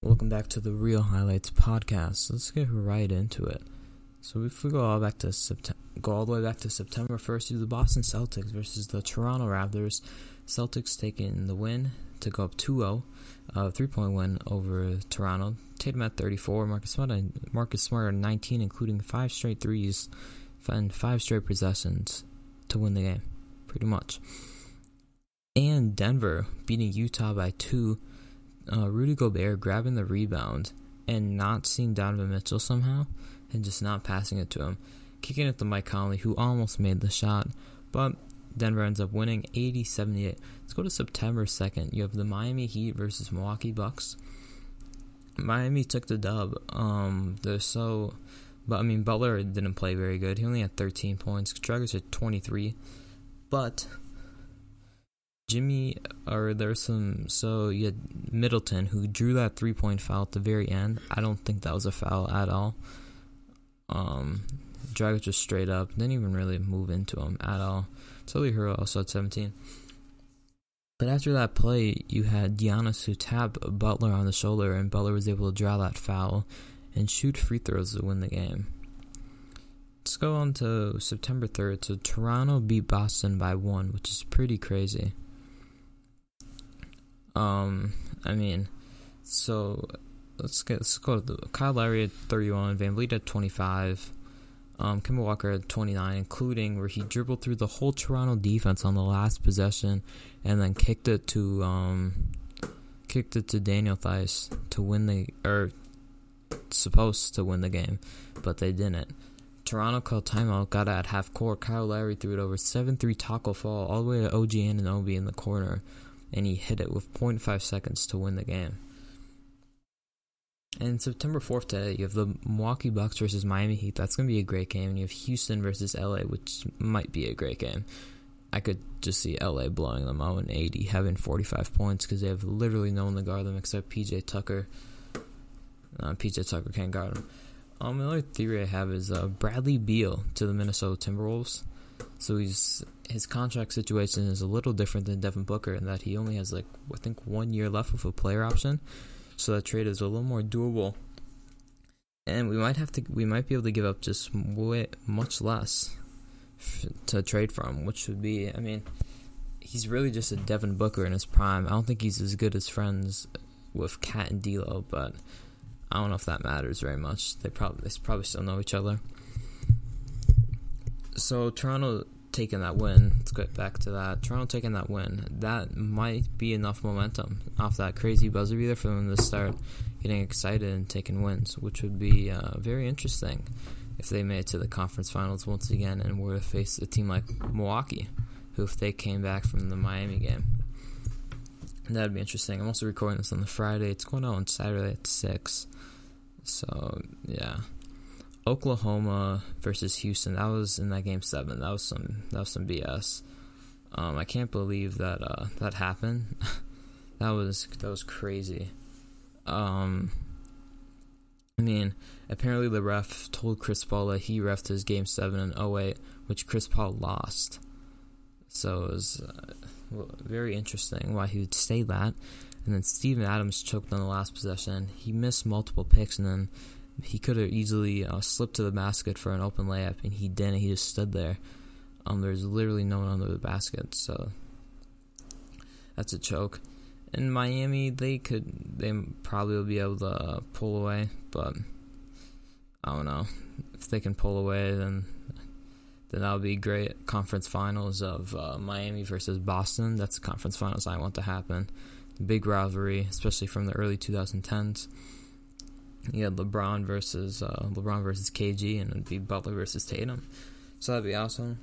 Welcome back to the Reel Highlights podcast. Let's get right into it. So if we go all back to Sept- go all the way back to September 1st, to the Boston Celtics versus the Toronto Raptors. Celtics taking the win to go up 2-0, uh, three-point win over Toronto. Tatum at 34, Marcus Smart, Marcus Smart at 19, including five straight threes and five straight possessions to win the game, pretty much. And Denver beating Utah by two. Uh, Rudy Gobert grabbing the rebound and not seeing Donovan Mitchell somehow and just not passing it to him. Kicking it to Mike Conley, who almost made the shot, but Denver ends up winning 80 78. Let's go to September 2nd. You have the Miami Heat versus Milwaukee Bucks. Miami took the dub. Um, they're so. But I mean, Butler didn't play very good. He only had 13 points. Dragic had 23. But Jimmy, or there's some. So you had Middleton who drew that three point foul at the very end. I don't think that was a foul at all. Um, Dragic just straight up didn't even really move into him at all. Tyler Herro also at 17. But after that play, you had Giannis who tapped Butler on the shoulder, and Butler was able to draw that foul and shoot free throws to win the game. Let's go on to September 3rd. So Toronto beat Boston by one, which is pretty crazy. Um, I mean, so let's get let's go to the, Kyle Lowry at 31, VanVleet at 25, um, Kemba Walker at 29, including where he dribbled through the whole Toronto defense on the last possession and then kicked it to um, kicked it to Daniel Theis to win the or supposed to win the game, but they didn't. Toronto called timeout, got at half court. Kyle Lowry threw it over 7 3 Tacko Fall all the way to OG Anunoby in the corner, and he hit it with 0.5 seconds to win the game. And September 4th today, you have the Milwaukee Bucks versus Miami Heat. That's going to be a great game. And you have Houston versus LA, which might be a great game. I could just see LA blowing them out in 80, having 45 points because they have literally no one to guard them except PJ Tucker. Uh, PJ Tucker can't guard them. Um, the other theory I have is uh, Bradley Beal to the Minnesota Timberwolves. So he's his contract situation is a little different than Devin Booker in that he only has like I think one year left with a player option, so that trade is a little more doable. And we might have to we might be able to give up just way, much less f- to trade from, which would be I mean he's really just a Devin Booker in his prime. I don't think he's as good as friends with KAT and D'Lo, but I don't know if that matters very much. They probably they probably still know each other. So Toronto taking that win. Let's get back to that. Toronto taking that win. That might be enough momentum off that crazy buzzer beater for them to start getting excited and taking wins, which would be uh, very interesting if they made it to the conference finals once again and were to face a team like Milwaukee, who if they came back from the Miami game. That'd be interesting. I'm also recording this on the Friday. It's going out on Saturday at six. So yeah. Oklahoma versus Houston. That was in that game seven. That was some that was some BS. Um, I can't believe that uh, that happened. that was that was crazy. Um, I mean, apparently the ref told Chris Paul that he refed his game seven in 08, which Chris Paul lost. So it was uh, very interesting why he would say that. And then Steven Adams choked on the last possession. He missed multiple picks, and then he could have easily uh, slipped to the basket for an open layup, and he didn't. He just stood there. Um, there's literally no one under the basket, so that's a choke. In Miami, they could, they probably will be able to uh, pull away, but I don't know if they can pull away. Then, then that would be great. Conference finals of uh, Miami versus Boston. That's the conference finals I want to happen. Big rivalry, especially from the early 2010s you had LeBron versus uh, LeBron versus KG, and it'd be Butler versus Tatum. So that'd be awesome.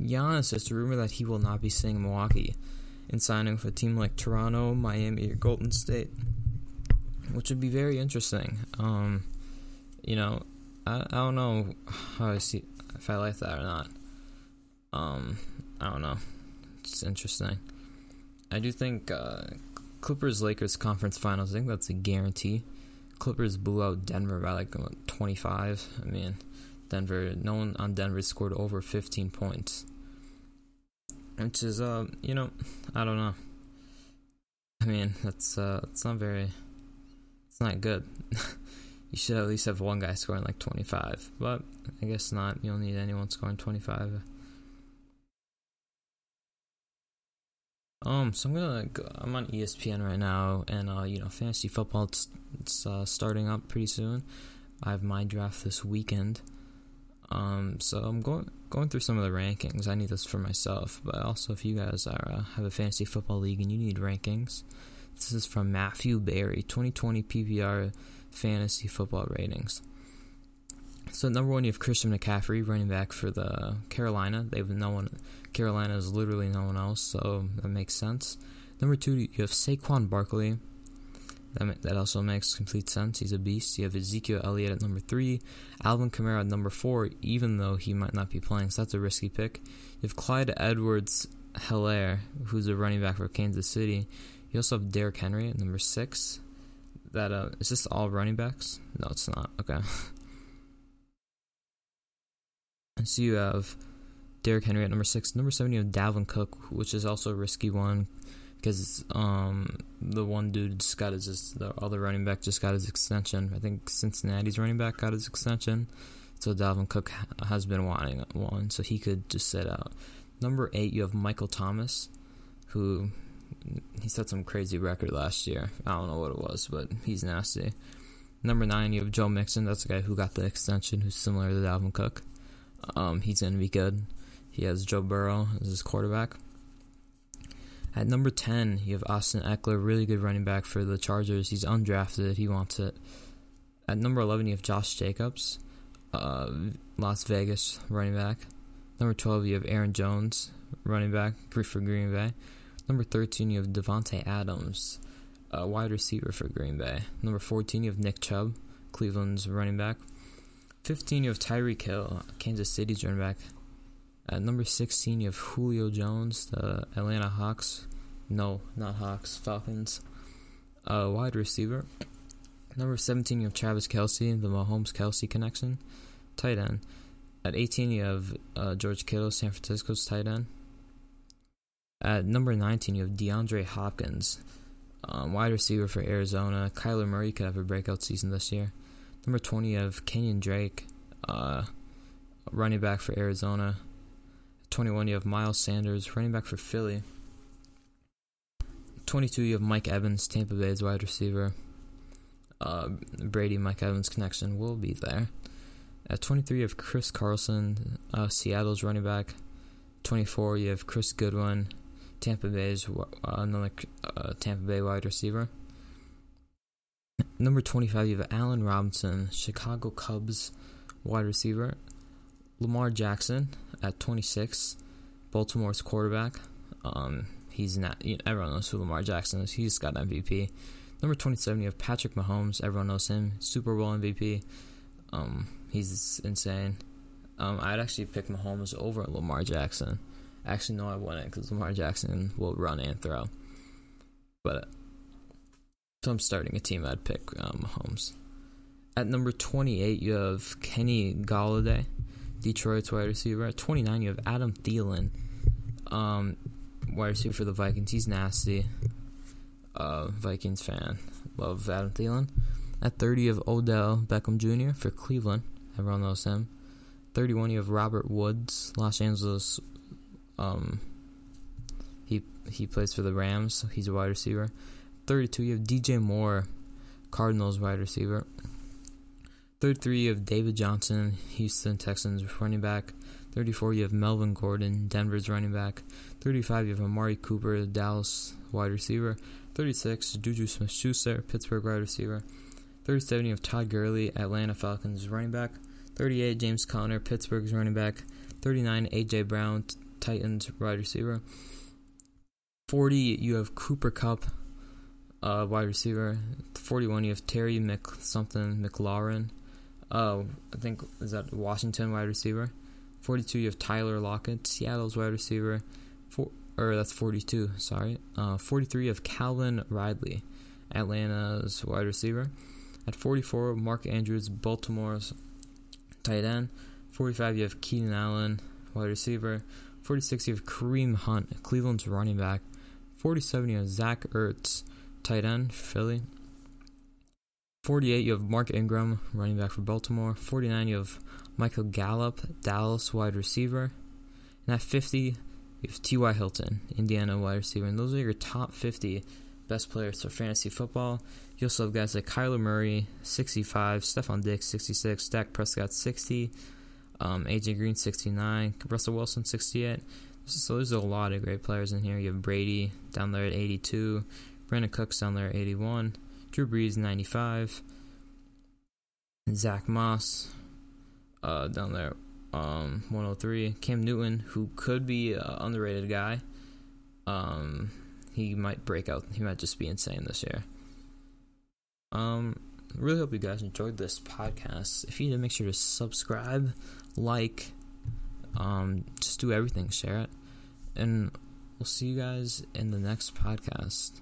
Giannis, it's a rumor that he will not be staying in Milwaukee and signing with a team like Toronto, Miami, or Golden State, which would be very interesting. Um, you know, I, I don't know how I see if I like that or not. Um, I don't know. It's interesting. I do think uh, Clippers Lakers conference finals. I think that's a guarantee. Clippers blew out Denver by like 25. I mean, Denver. No one on Denver scored over 15 points, which is uh, you know, I don't know. I mean, that's uh, it's not very, It's not good. you should at least have one guy scoring like 25, but I guess not. You don't need anyone scoring 25. Um, so I'm gonna go, I'm on ESPN right now, and uh, you know, fantasy football it's, it's uh, starting up pretty soon. I have my draft this weekend. Um, so I'm going going through some of the rankings. I need this for myself, but also if you guys are uh, have a fantasy football league and you need rankings, this is from Matthew Barry, 2020 PPR fantasy football ratings. So number one, you have Christian McCaffrey, running back for the Carolina. They have no one. Carolina is literally no one else, so that makes sense. Number two, you have Saquon Barkley. That, that also makes complete sense. He's a beast. You have Ezekiel Elliott at number three, Alvin Kamara at number four, even though he might not be playing, so that's a risky pick. You have Clyde Edwards Helaire, who's a running back for Kansas City. You also have Derrick Henry at number six. That uh, is this all running backs? No, it's not. Okay. so you have Derrick Henry at number six. Number seven, you have Dalvin Cook, which is also a risky one because um, the one dude just got his the other running back just got his extension. I think Cincinnati's running back got his extension, so Dalvin Cook has been wanting one, so he could just sit out. Number eight, you have Michael Thomas, who he set some crazy record last year. I don't know what it was, but he's nasty. Number nine, you have Joe Mixon. That's the guy who got the extension, who's similar to Dalvin Cook. Um, he's gonna be good. He has Joe Burrow as his quarterback. At number 10, you have Austin Ekeler, really good running back for the Chargers. He's undrafted, he wants it. At number 11, you have Josh Jacobs, uh, Las Vegas running back. Number 12, you have Aaron Jones, running back for Green Bay. Number 13, you have Davante Adams, a wide receiver for Green Bay. Number 14, you have Nick Chubb, Cleveland's running back. 15, you have Tyreek Hill, Kansas City's running back. At number 16, you have Julio Jones, the Atlanta Hawks. No, not Hawks, Falcons. Uh, wide receiver. Number 17, you have Travis Kelce, the Mahomes Kelce connection. Tight end. At 18, you have uh, George Kittle, San Francisco's tight end. At number 19, you have DeAndre Hopkins, um, wide receiver for Arizona. Kyler Murray could have a breakout season this year. Number 20, you have Kenyan Drake, uh, running back for Arizona. 21, you have Miles Sanders, running back for Philly. 22, you have Mike Evans, Tampa Bay's wide receiver. Uh, Brady Mike Evans connection will be there. At 23, you have Chris Carson, uh, Seattle's running back. 24, you have Chris Godwin, Tampa Bay's uh, another uh, Tampa Bay wide receiver. Number 25, you have Allen Robinson, Chicago Cubs wide receiver. Lamar Jackson at 26, Baltimore's quarterback. Um, he's not. You know, everyone knows who Lamar Jackson is. He's got MVP. Number 27, you have Patrick Mahomes. Everyone knows him. Super Bowl MVP. Um, he's insane. Um, I'd actually pick Mahomes over Lamar Jackson. Actually, no, I wouldn't because Lamar Jackson will run and throw. But if I'm starting a team, I'd pick um, Mahomes. At number 28, you have Kenny Golladay, Detroit's wide receiver. At 29, you have Adam Thielen, um, wide receiver for the Vikings. He's nasty. Uh, Vikings fan. Love Adam Thielen. At 30, you have Odell Beckham Jr. for Cleveland. Everyone knows him. 31, you have Robert Woods, Los Angeles. Um, he he plays for the Rams. So he's a wide receiver. 32, you have DJ Moore, Cardinals wide receiver. 33, you have David Johnson, Houston Texans running back. 34, you have Melvin Gordon, Denver's running back. 35, you have Amari Cooper, Dallas wide receiver. 36, Juju Smith Schuster, Pittsburgh wide receiver. 37, you have Todd Gurley, Atlanta Falcons running back. 38, James Conner, Pittsburgh's running back. 39, A.J. Brown, Titans wide receiver. 40, you have Cooper Kupp, uh, wide receiver. 41, you have Terry Mc something McLaurin, uh, I think is that Washington wide receiver. 42, you have Tyler Lockett, Seattle's wide receiver. Four, or that's 42, sorry. Uh, 43, you have Calvin Ridley, Atlanta's wide receiver. At 44, Mark Andrews, Baltimore's tight end. 45, you have Keenan Allen, wide receiver. 46, you have Kareem Hunt, Cleveland's running back. 47, you have Zach Ertz, tight end, Philly. 48, you have Mark Ingram, running back for Baltimore. 49, you have Michael Gallup, Dallas wide receiver. And at 50, you have T.Y. Hilton, Indiana wide receiver. And those are your top 50 best players for fantasy football. You also have guys like Kyler Murray, 65, Stefon Diggs, 66, Dak Prescott, 60, um, AJ Green, 69, Russell Wilson, 68. So there's a lot of great players in here. You have Brady down there at 82, Brandin Cooks down there at 81, Drew Brees, 95, Zach Moss uh, down there um, 103, Cam Newton, who could be an underrated guy. Um, he might break out. He might just be insane this year. Um, really hope you guys enjoyed this podcast. If you did, make sure to subscribe, like, um, just do everything, share it, and we'll see you guys in the next podcast.